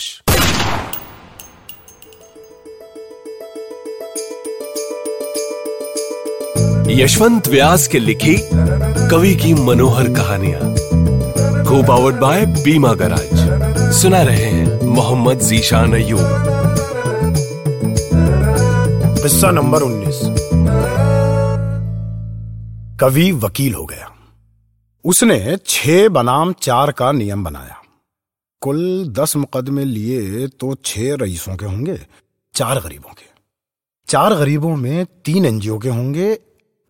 संघर्ष यशवंत व्यास के लिखी कवि की मनोहर कहानियाँ। को पावर्ड बाय बीमा गराज। सुना रहे हैं मोहम्मद जीशान अयूब किस्सा नंबर उन्नीस। कवि वकील हो गया। उसने छह बनाम चार का नियम बनाया। कुल दस मुकदमे लिए तो छह रईसों के होंगे, चार गरीबों के। चार गरीबों में तीन एनजीओ के होंगे,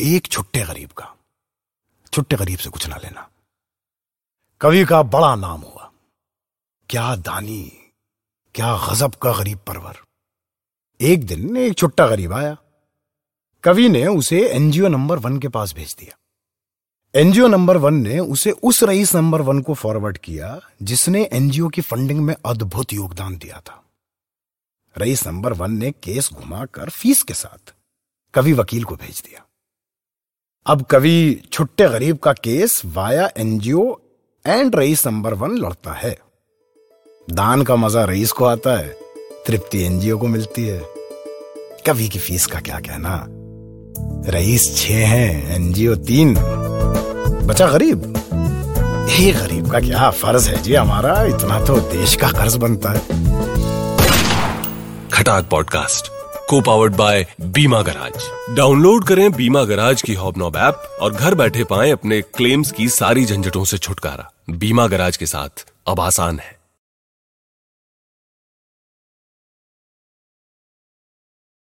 एक छुट्टे गरीब का। छुट्टे गरीब से कुछ ना लेना। कवि का बड़ा नाम हुआ। क्या दानी, क्या गजब का गरीब परवर। एक दिन एक छुट्टा गरीब आया। कवि ने उसे एनजीओ नंबर वन के पास भेज दिया। एनजीओ नंबर वन ने उसे उस रईस नंबर वन को फॉरवर्ड किया, जिसने एनजीओ की फंडिंग में अद्भुत योगदान दिया था। रईस नंबर वन ने केस घुमाकर फ़ीस के साथ कवि वकील को भेज दिया। अब कवि छुट्टे गरीब का केस वाया एनजीओ एंड रईस नंबर वन लड़ता है। दान का मज़ा रईस को आता है, तृप्ति एनजीओ को मिलती है। कवि की फ़ीस का क्या कहना? रईस छह हैं, एनजीओ तीन। बचा गरीब। ये गरीब का क्या फ़र्ज़ है जी हमारा? इतना तो देश का कर्ज बनता है। खटाक पॉडकास्ट को powered by Bima Garage. Download करें बीमा गराज की हॉबनॉब ऐप और घर बैठे पाएँ अपने क्लेम्स की सारी झंझटों से छुटकारा। बीमा गराज के साथ अब आसान है।